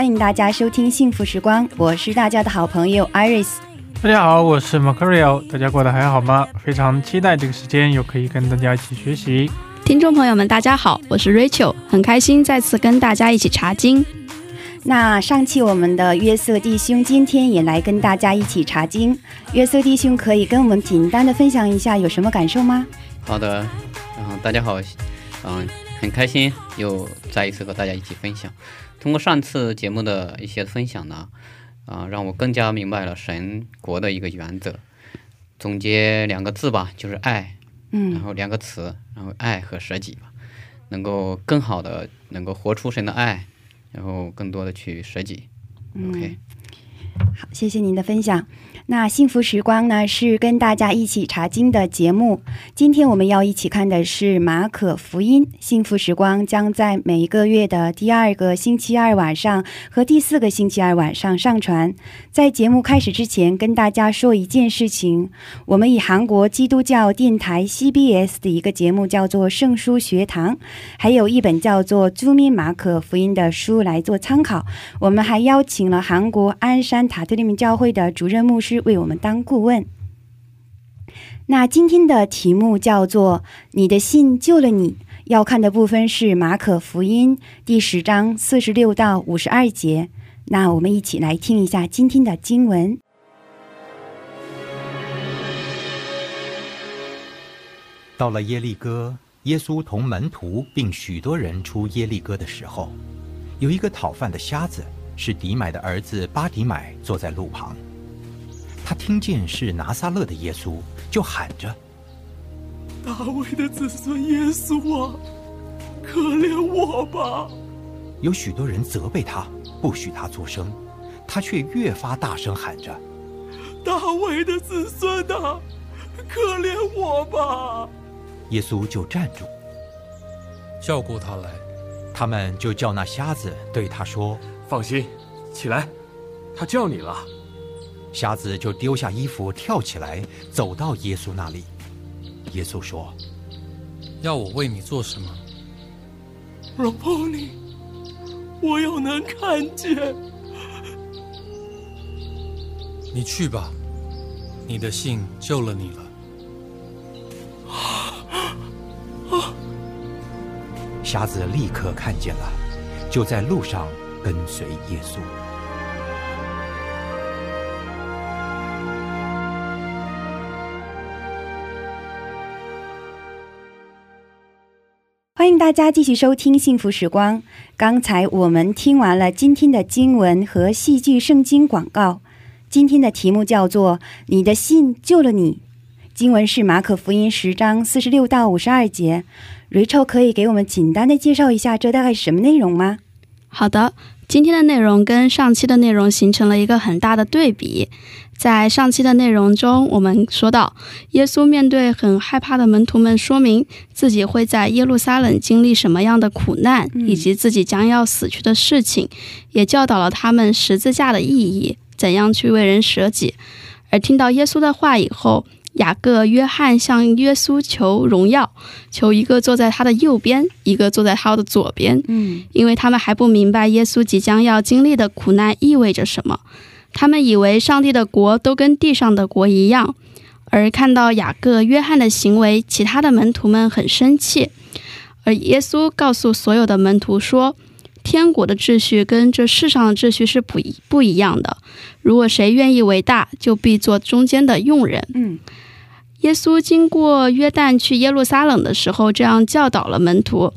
欢迎大家收听幸福时光，我是大家的好朋友 Iris。大家好，我是 Macario，大家过得还好吗？非常期待这个时间，又可以跟大家一起学习。听众朋友们，大家好，我是 Rachel，很开心再次跟大家一起查经。那上期我们的约瑟弟兄今天也来跟大家一起查经。约瑟弟兄可以跟我们简单的分享一下有什么感受吗？好的，嗯、大家好，嗯、很开心又再一次和大家一起分享。通过上次节目的一些分享呢，啊、让我更加明白了神国的一个原则。总结两个字吧，就是爱，嗯然嗯后两个词，然后爱和舍己吧，能够更好的能够活出神的爱，然后更多的去舍己。OK，好，谢谢您的分享。那幸福时光呢是跟大家一起查经的节目。今天我们要一起看的是马可福音。幸福时光将在每一个月的第二个星期二晚上和第四个星期二晚上上传。在节目开始之前，跟大家说一件事情：我们以韩国基督教电台 CBS 的一个节目叫做《圣书学堂》，还有一本叫做《朱密马可福音》的书来做参考。我们还邀请了韩国鞍山塔特利明教会的主任牧师为我们当顾问。那今天的题目叫做“你的信救了你”，要看的部分是马可福音第十章四十六到五十二节。那我们一起来听一下今天的经文。到了耶利哥，耶稣同门徒并许多人出耶利哥的时候，有一个讨饭的瞎子，是迪买的儿子巴迪买，坐在路旁。他听见是拿撒勒的耶稣，就喊着大卫的子孙耶稣啊，可怜我吧！：“有许多人责备他，不许他作声。”他却越发大声喊着。大卫的子孙啊，可怜我吧！耶稣就站住，叫过他来。他们就叫那瞎子对他说放心，起来，他叫你了。：“瞎子就丢下衣服，跳起来，走到耶稣那里。”耶稣说要我为你做什么？若碰你，我又能看见。你去吧，你的信救了你了。：“瞎子立刻看见了，就在路上跟随耶稣。”欢迎大家继续收听《幸福时光》。刚才我们听完了今天的经文和戏剧圣经广告。今天的题目叫做“你的信救了你”。经文是马可福音十章四十六到五十二节。瑞秋可以给我们简单的介绍一下这大概是什么内容吗？好的，今天的内容跟上期的内容形成了一个很大的对比。在上期的内容中，我们说到，耶稣面对很害怕的门徒们，说明自己会在耶路撒冷经历什么样的苦难，嗯以及自己将要死去的事情，也教导了他们十字架的意义，怎样去为人舍己。而听到耶稣的话以后，雅各、约翰向耶稣求荣耀，求一个坐在他的右边，一个坐在他的左边。嗯因为他们还不明白耶稣即将要经历的苦难意味着什么。他们以为上帝的国都跟地上的国一样，而看到雅各、约翰的行为，其他的门徒们很生气。而耶稣告诉所有的门徒说：“天国的秩序跟这世上的秩序是不一不一样的。如果谁愿意为大，就必做中间的用人。”嗯耶稣经过约旦去耶路撒冷的时候，这样教导了门徒。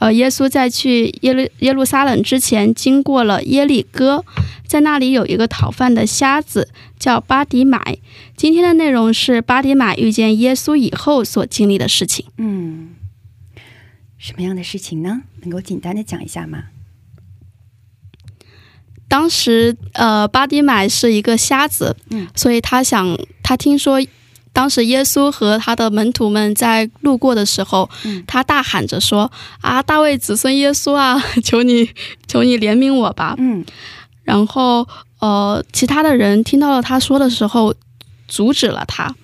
呃，耶稣在去耶路耶路撒冷之前，经过了耶利哥，在那里有一个讨饭的瞎子叫巴迪买。今天的内容是巴迪买遇见耶稣以后所经历的事情。嗯，什么样的事情呢？能够简单的讲一下吗？当时，呃，巴迪买是一个瞎子，嗯，所以他想，他听说当时耶稣和他的门徒们在路过的时候，嗯。他大喊着说：“啊，大卫子孙耶稣啊，求你，求你怜悯我吧。”嗯。然后，呃，其他的人听到了他说的时候，阻止了他，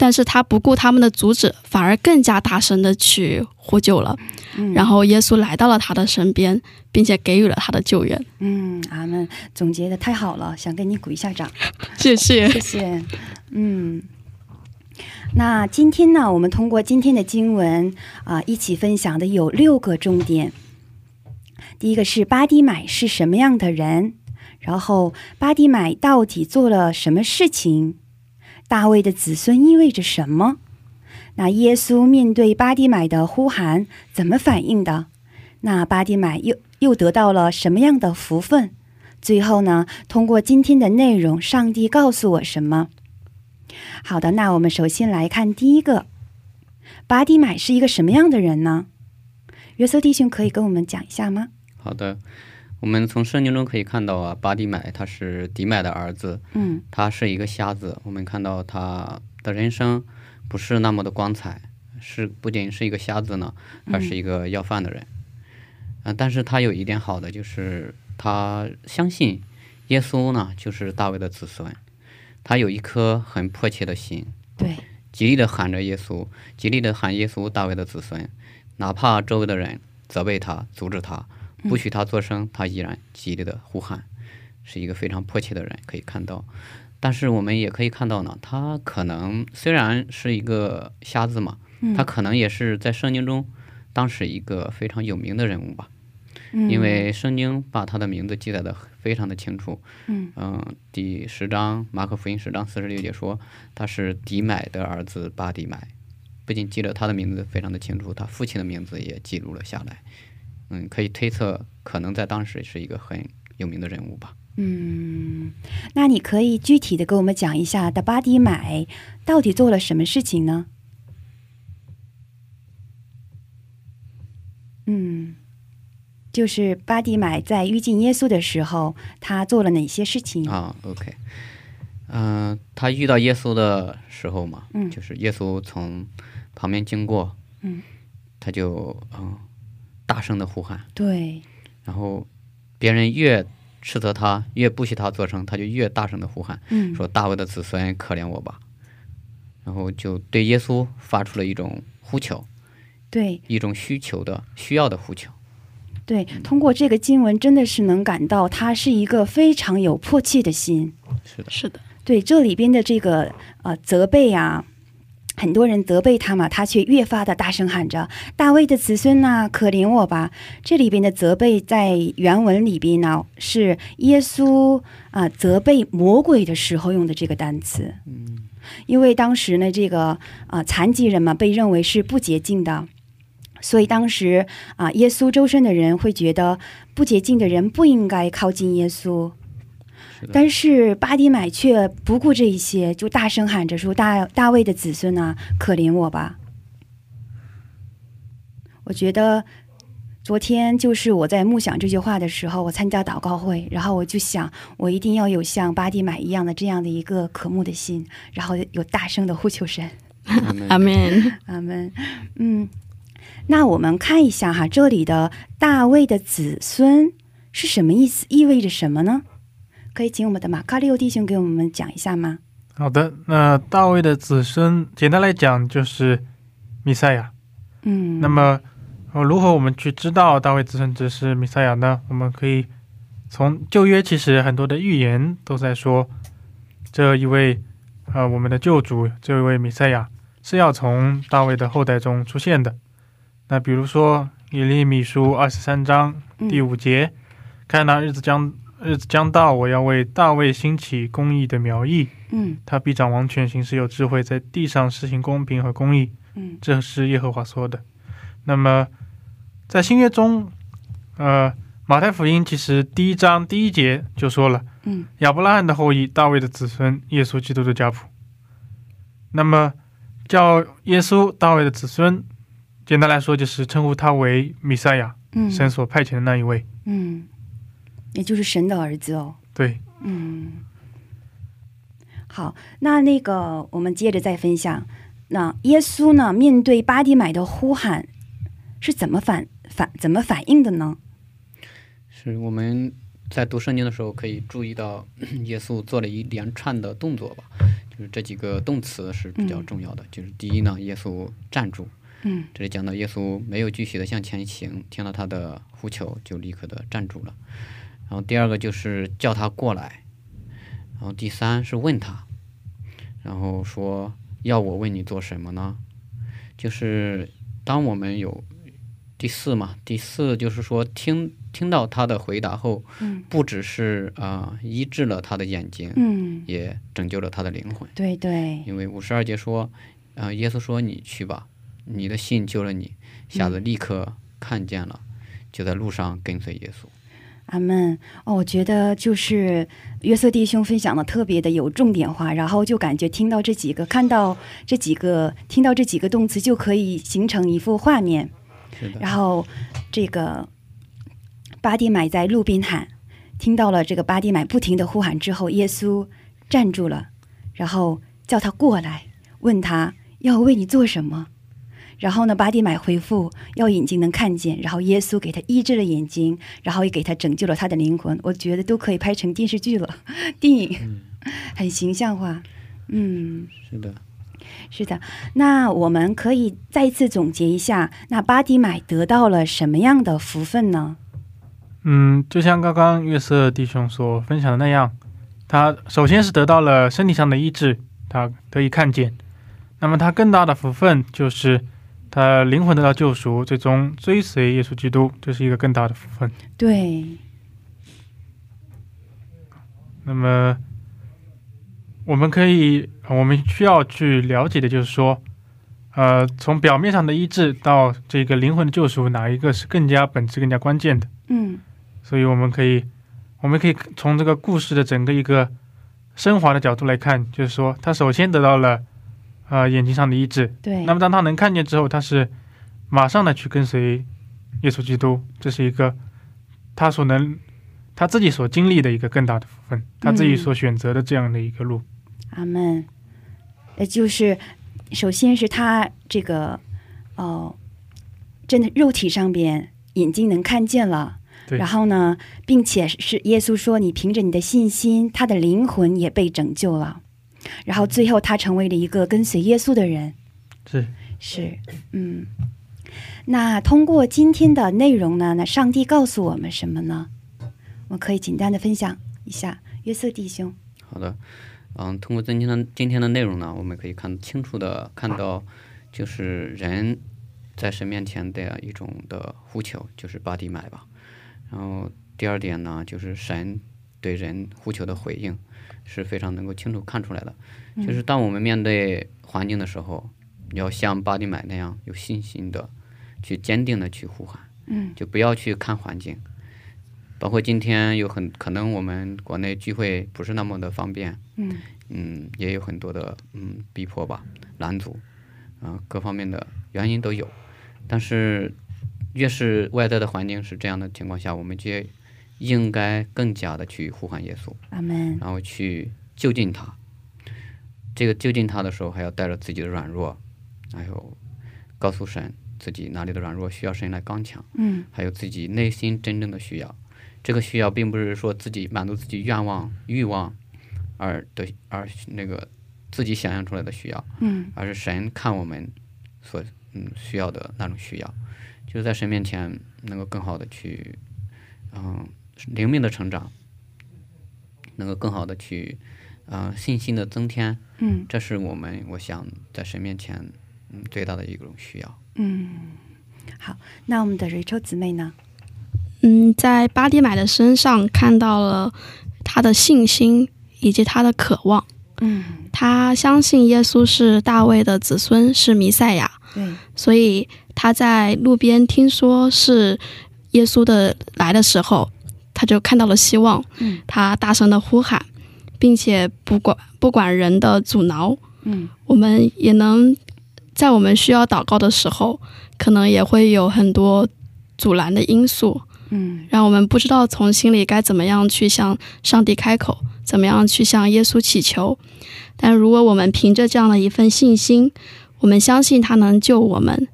但是他不顾他们的阻止，反而更加大声的去呼救了。嗯，然后耶稣来到了他的身边，并且给予了他的救援。嗯，阿门，总结的太好了，想给你鼓一下掌。谢谢。谢谢。嗯，那今天呢，我们通过今天的经文啊、一起分享的有六个重点。第一个是巴迪买是什么样的人，然后巴迪买到底做了什么事情？大卫的子孙意味着什么？那耶稣面对巴迪买的呼喊怎么反应的？那巴迪买又又得到了什么样的福分？最后呢，通过今天的内容，上帝告诉我什么？好的，那我们首先来看第一个，巴迪买是一个什么样的人呢？约瑟弟兄可以跟我们讲一下吗？好的，我们从圣经中可以看到啊，巴迪买他是迪买的儿子，嗯他是一个瞎子。我们看到他的人生不是那么的光彩，是不仅是一个瞎子呢，还是一个要饭的人。啊、但是他有一点好的，就是他相信耶稣呢，就是大卫的子孙。他有一颗很迫切的心，对，极力的喊着耶稣，极力的喊耶稣大卫的子孙，哪怕周围的人责备他、阻止他，不许他作声，他依然极力的呼喊，是一个非常迫切的人，可以看到。但是我们也可以看到呢，他可能虽然是一个瞎子嘛，他可能也是在圣经中当时一个非常有名的人物吧。嗯因为圣经把他的名字记载的非常的清楚。嗯第十章马可福音十章四十六节说他是迪买的儿子巴迪买，不仅记了他的名字非常的清楚，他父亲的名字也记录了下来。嗯，可以推测可能在当时是一个很有名的人物吧。嗯，那你可以具体的给我们讲一下的巴迪买到底做了什么事情呢？嗯，就是巴迪买在遇见耶稣的时候，他做了哪些事情？啊，OK，嗯、他遇到耶稣的时候嘛，嗯就是耶稣从旁边经过，嗯，他就嗯大声的呼喊，对，然后别人越斥责他，越不许他作声，他就越大声的呼喊，嗯，说大卫的子孙可怜我吧，然后就对耶稣发出了一种呼求，对。一种需求的需要的呼求。对，通过这个经文，真的是能感到他是一个非常有迫切的心。是的，是的，对这里边的这个呃责备啊，很多人责备他嘛，他却越发的大声喊着：“大卫的子孙呐、可怜我吧！”这里边的责备在原文里边呢，是耶稣啊、责备魔鬼的时候用的这个单词。嗯，因为当时呢，这个啊、残疾人嘛，被认为是不洁净的。所以当时啊、耶稣周身的人会觉得不洁净的人不应该靠近耶稣，是，但是巴迪买却不顾这一些，就大声喊着说：“大大卫的子孙啊，可怜我吧！”我觉得昨天就是我在默想这句话的时候，我参加祷告会，然后我就想，我一定要有像巴迪买一样的这样的一个渴慕的心，然后有大声的呼求神。阿 门阿门。阿门。嗯，那我们看一下哈，这里的大卫的子孙是什么意思？意味着什么呢？可以请我们的马卡利欧弟兄给我们讲一下吗？好的，那大卫的子孙，简单来讲就是弥赛亚。嗯，那么，呃，如何我们去知道大卫子孙只是弥赛亚呢？我们可以从旧约，其实很多的预言都在说，这一位呃我们的救主，这一位弥赛亚是要从大卫的后代中出现的。那比如说以利米书二十三章第五节，看那日子将日子将到，我要为大卫兴起公义的苗裔，嗯他必掌王权，行事有智慧，在地上施行公平和公义。嗯这是耶和华说的。那么，在新约中，呃，马太福音其实第一章第一节就说了嗯亚伯拉罕的后裔，大卫的子孙，耶稣基督的家谱。那么，叫耶稣大卫的子孙，简单来说就是称呼他为弥赛亚，嗯神所派遣的那一位。嗯，也就是神的儿子哦。对，嗯，好，那那个我们接着再分享。那耶稣呢，面对巴蒂买的呼喊，是怎么反反怎么反应的呢？是我们在读圣经的时候可以注意到，耶稣做了一连串的动作吧，就是这几个动词是比较重要的。就是第一呢，耶稣站住，嗯这里讲到耶稣没有继续的向前行，听到他的呼求就立刻的站住了。然后第二个就是叫他过来，然后第三是问他，然后说要我为你做什么呢？就是当我们有第四嘛，第四就是说听听到他的回答后，嗯不只是啊、医治了他的眼睛，嗯，也拯救了他的灵魂。对对，因为五十二节说，呃，耶稣说你去吧，你的信救了你，瞎子立刻看见了，就在路上跟随耶稣。阿门。哦，我觉得就是约瑟弟兄分享的特别的有重点化，然后就感觉听到这几个，看到这几个，听到这几个动词，就可以形成一幅画面。然后这个巴蒂买在路边喊，听到了这个巴蒂买不停的呼喊之后，耶稣站住了，然后叫他过来，问他要为你做什么。然后呢，巴蒂买回复要眼睛能看见，然后耶稣给他医治了眼睛，然后也给他拯救了他的灵魂。我觉得都可以拍成电视剧了，电影，很形象化。嗯，是的，是的，那我们可以再一次总结一下，那巴迪买得到了什么样的福分呢？嗯，就像刚刚月色弟兄所分享的那样，他首先是得到了身体上的医治，他得以看见。那么他更大的福分就是他灵魂得到救赎，最终追随耶稣基督，这是一个更大的福分。对，那么我们可以，呃我们需要去了解的就是说，呃，从表面上的医治到这个灵魂的救赎，哪一个是更加本质、更加关键的？嗯所以我们可以，我们可以从这个故事的整个一个升华的角度来看，就是说，他首先得到了呃眼睛上的医治，对，那么当他能看见之后，他是马上的去跟随耶稣基督，这是一个他所能他自己所经历的一个更大的福分，他自己所选择的这样的一个路。阿门。呃就是，首先是他这个哦，真的肉体上边眼睛能看见了。对然后呢，并且是耶稣说，你凭着你的信心，他的灵魂也被拯救了。然后最后，他成为了一个跟随耶稣的人。是，是，嗯。那通过今天的内容呢，那上帝告诉我们什么呢？我可以简单的分享一下，约瑟弟兄。好的，嗯，通过今天的今天的内容呢，我们可以看清楚的看到，就是人在神面前的一种的呼求，就是巴迪买吧。然后第二点呢，就是神对人呼求的回应是非常能够清楚看出来的。就是当我们面对环境的时候，要像巴蒂买那样有信心的去坚定的去呼喊，嗯，就不要去看环境。包括今天有很可能我们国内聚会不是那么的方便，嗯嗯，也有很多的嗯逼迫吧、拦阻，啊、各方面的原因都有。但是越是外在的环境是这样的情况下，我们就应该更加的去呼唤耶稣，阿门。然后去就近他。这个就近他的时候，还要带着自己的软弱，还有告诉神自己哪里的软弱需要神来刚强。嗯还有自己内心真正的需要。这个需要并不是说自己满足自己愿望、欲望而的而那个自己想象出来的需要，嗯而是神看我们所嗯需要的那种需要，就是在神面前能够更好的去嗯灵命的成长，能够更好的去啊、呃信心的增添，嗯这是我们我想在神面前嗯最大的一种需要。嗯，好，那我们的 Rachel 姊妹呢？嗯，在巴蒂买的身上看到了他的信心以及他的渴望。嗯，他相信耶稣是大卫的子孙，是弥赛亚，对，所以他在路边听说是耶稣的来的时候，他就看到了希望。嗯他大声的呼喊，并且不管不管人的阻挠，嗯我们也能在我们需要祷告的时候，可能也会有很多阻拦的因素，嗯让我们不知道从心里该怎么样去向上帝开口，怎么样去向耶稣祈求。但如果我们凭着这样的一份信心，我们相信他能救我们，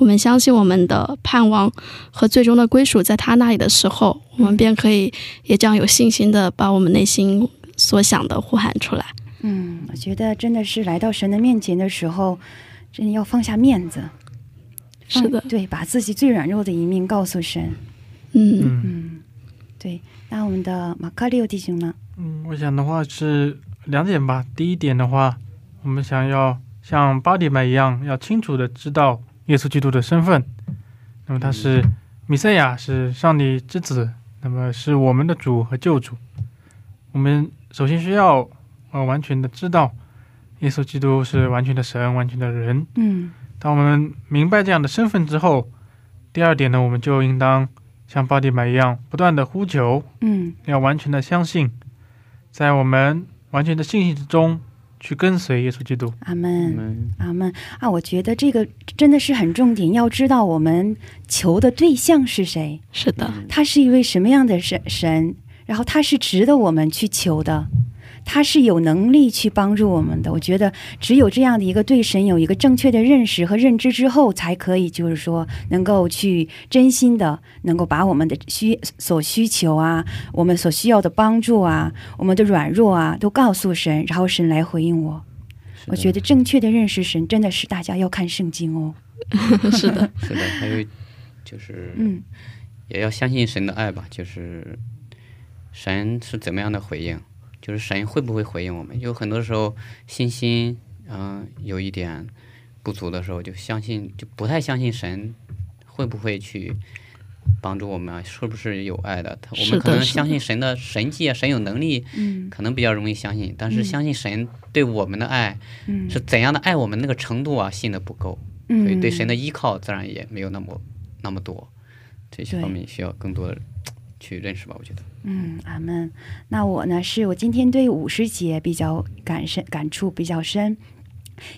我们相信我们的盼望和最终的归属在他那里的时候，我们便可以也这样有信心的把我们内心所想的呼喊出来。嗯，我觉得真的是来到神的面前的时候，真的要放下面子。是的，对，把自己最软弱的一面告诉神。嗯嗯嗯，对。那我们的马卡利欧弟兄呢？嗯，我想的话是两点吧。第一点的话，我们想要像巴迪麦一样，要清楚的知道耶稣基督的身份。那么他是弥赛亚，是上帝之子，那么是我们的主和救主。我们首先需要呃完全的知道，耶稣基督是完全的神，完全的人。嗯当我们明白这样的身份之后，第二点呢，我们就应当像巴迪买一样，不断的呼求，嗯要完全的相信，在我们完全的信心之中去跟随耶稣基督。阿门。嗯阿门啊！我觉得这个真的是很重点，要知道我们求的对象是谁，是的，他是一位什么样的神神，然后他是值得我们去求的，他是有能力去帮助我们的。我觉得只有这样的一个对神有一个正确的认识和认知之后，才可以就是说能够去真心的能够把我们的需所需求啊，我们所需要的帮助啊，我们的软弱啊，都告诉神，然后神来回应我。我觉得正确的认识神，真的是大家要看圣经哦。是的，是的，还有就是嗯也要相信神的爱吧，就是神是怎么样的回应，就是神会不会回应我们。有很多时候信心嗯、有一点不足的时候，就相信就不太相信神会不会去帮助我们啊，是不是有爱的？我们可能相信神的神迹啊，神有能力，嗯可能比较容易相信，但是嗯相信神对我们的爱嗯是怎样的爱我们那个程度啊，信的不够。嗯，所以对神的依靠自然也没有那么那么多，这些方面需要更多的去认识吧，我觉得。嗯，阿门。那我呢，是我今天对五十节比较感深感触比较深。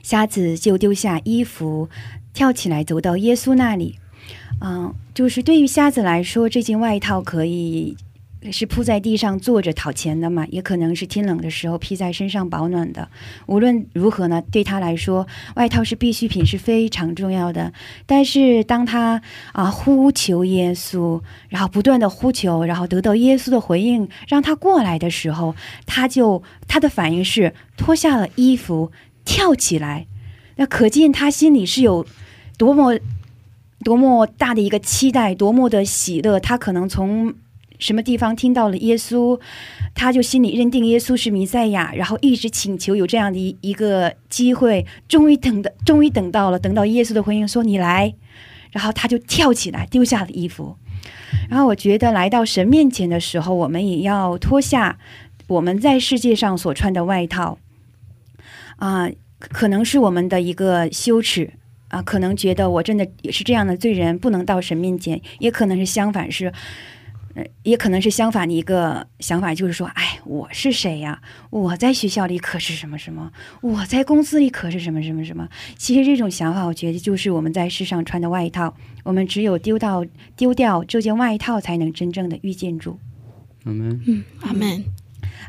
瞎子就丢下衣服，跳起来走到耶稣那里。嗯，就是对于瞎子来说，这件外套可以是铺在地上坐着讨钱的嘛，也可能是天冷的时候披在身上保暖的。无论如何呢，对他来说，外套是必需品，是非常重要的。但是当他啊呼求耶稣，然后不断的呼求，然后得到耶稣的回应，让他过来的时候，他就他的反应是脱下了衣服，跳起来。那可见他心里是有多么多么大的一个期待，多么的喜乐。他可能从什么地方听到了耶稣，他就心里认定耶稣是弥赛亚，然后一直请求有这样的一一个机会，终于等的，终于等到了，等到耶稣的回应说你来，然后他就跳起来，丢下了衣服。然后我觉得来到神面前的时候，我们也要脱下我们在世界上所穿的外套，啊、可能是我们的一个羞耻啊，可能觉得我真的也是这样的罪人，不能到神面前，也可能是相反是。也可能是相反的一个想法，就是说，哎，我是谁呀？我在学校里可是什么什么，我在公司里可是什么什么什么。其实这种想法，我觉得就是我们在世上穿的外套，我们只有丢到丢掉这件外套，才能真正的遇见主。阿门嗯，阿门。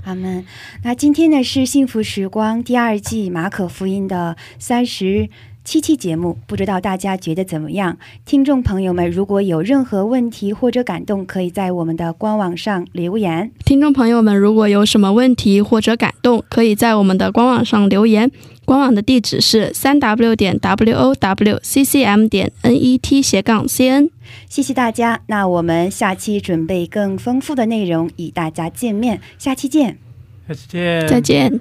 阿门。那今天呢是《幸福时光》第二季马可福音的三十七期节目，不知道大家觉得怎么样？听众朋友们，如果有任何问题或者感动，可以在我们的官网上留言。听众朋友们，如果有什么问题或者感动，可以在我们的官网上留言。官网的地址是三 w 点 w o w c c m 点 n e t 斜杠 c n。谢谢大家，那我们下期准备更丰富的内容与大家见面，下期见。下期见，再见。